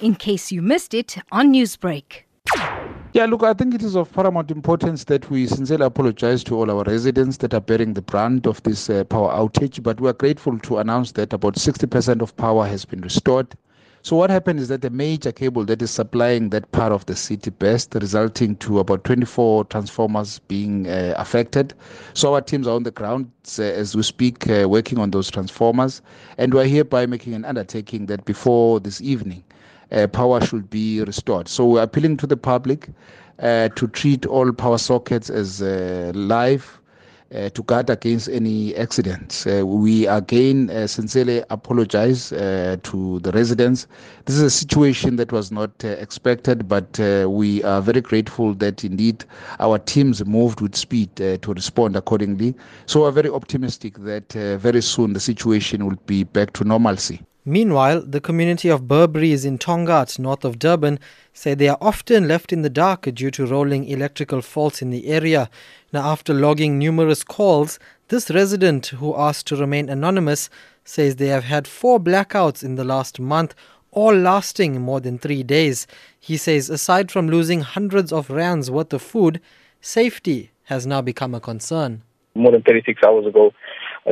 in case you missed it on Newsbreak. Yeah, look, I think it is of paramount importance that we sincerely apologize to all our residents that are bearing the brunt of this uh, power outage. But we are grateful to announce that about 60% of power has been restored. So what happened is that the major cable that is supplying that part of the city burst, resulting to about 24 transformers being uh, affected. So our teams are on the ground uh, as we speak, uh, working on those transformers, and we're hereby making an undertaking that before this evening, uh, power should be restored. So we're appealing to the public uh, to treat all power sockets as uh, live. Uh, to guard against any accidents. Uh, we again uh, sincerely apologize to the residents. This is a situation that was not expected, but we are very grateful that indeed our teams moved with speed to respond accordingly. So we're very optimistic that very soon the situation will be back to normalcy. Meanwhile, the community of Burbreeze in Tongaat, north of Durban, say they are often left in the dark due to rolling electrical faults in the area. Now, after logging numerous calls, this resident, who asked to remain anonymous, says they have had four blackouts in the last month, all lasting more than three days. He says, aside from losing hundreds of rands worth of food, safety has now become a concern. More than 36 hours ago,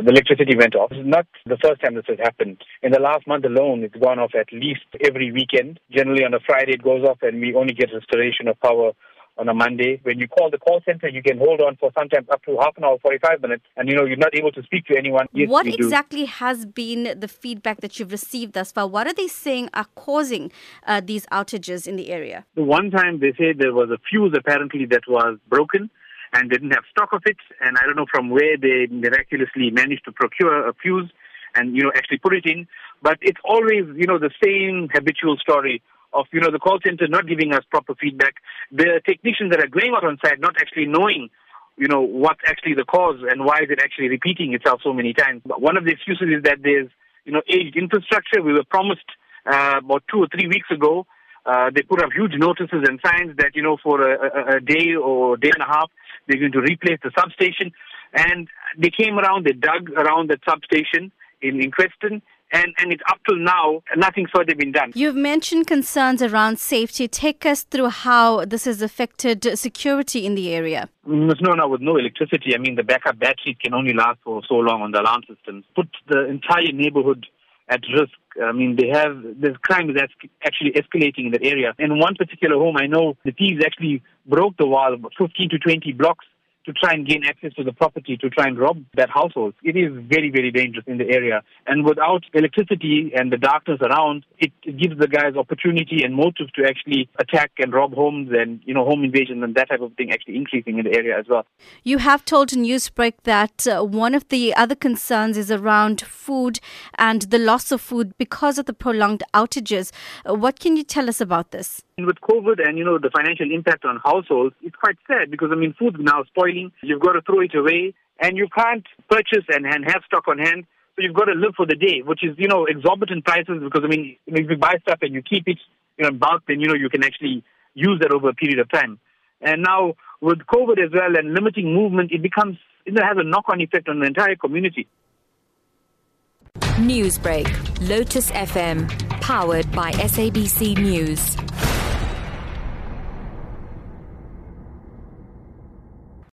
the electricity went off. This is not the first time this has happened. In the last month alone, it's gone off at least every weekend. Generally on a Friday it goes off and we only get restoration of power on a Monday. When you call the call center, you can hold on for sometimes up to half an hour, 45 minutes, and you know, you're not able to speak to anyone. Yes, what exactly do. has been the feedback that you've received thus far? What are they saying are causing uh, these outages in the area? The one time they said there was a fuse apparently that was broken and didn't have stock of it. And I don't know from where they miraculously managed to procure a fuse and, you know, actually put it in. But it's always, you know, the same habitual story of, you know, the call center not giving us proper feedback. The technicians that are going out on site not actually knowing, you know, what's actually the cause and why is it actually repeating itself so many times. But one of the excuses is that there's, you know, aged infrastructure. We were promised uh, about two or three weeks ago uh, they put up huge notices and signs that, you know, for a, a, a day or day and a half, they're going to replace the substation. And they came around, they dug around that substation in, in Queston, and, and it's up till now, nothing's further been done. You've mentioned concerns around safety. Take us through how this has affected security in the area. Mm, no, no, with no electricity, I mean, the backup batteries can only last for so long on the alarm systems. Put the entire neighborhood at risk. I mean, they have, the crime is actually escalating in that area. In one particular home, I know the thieves actually broke the wall 15 to 20 blocks to try and gain access to the property to try and rob that household. It is very, very dangerous in the area. And without electricity and the darkness around, it gives the guys opportunity and motive to actually attack and rob homes and, you know, home invasion and that type of thing actually increasing in the area as well. You have told Newsbreak that uh, one of the other concerns is around food and the loss of food because of the prolonged outages. Uh, what can you tell us about this? With COVID and, you know, the financial impact on households, it's quite sad because, I mean, food's now You've got to throw it away, and you can't purchase and, and have stock on hand. So you've got to live for the day, which is you know exorbitant prices because I mean if you buy stuff and you keep it you know in bulk, then you know you can actually use that over a period of time. And now with COVID as well and limiting movement, it becomes it has a knock-on effect on the entire community. Newsbreak, Lotus FM, powered by SABC News.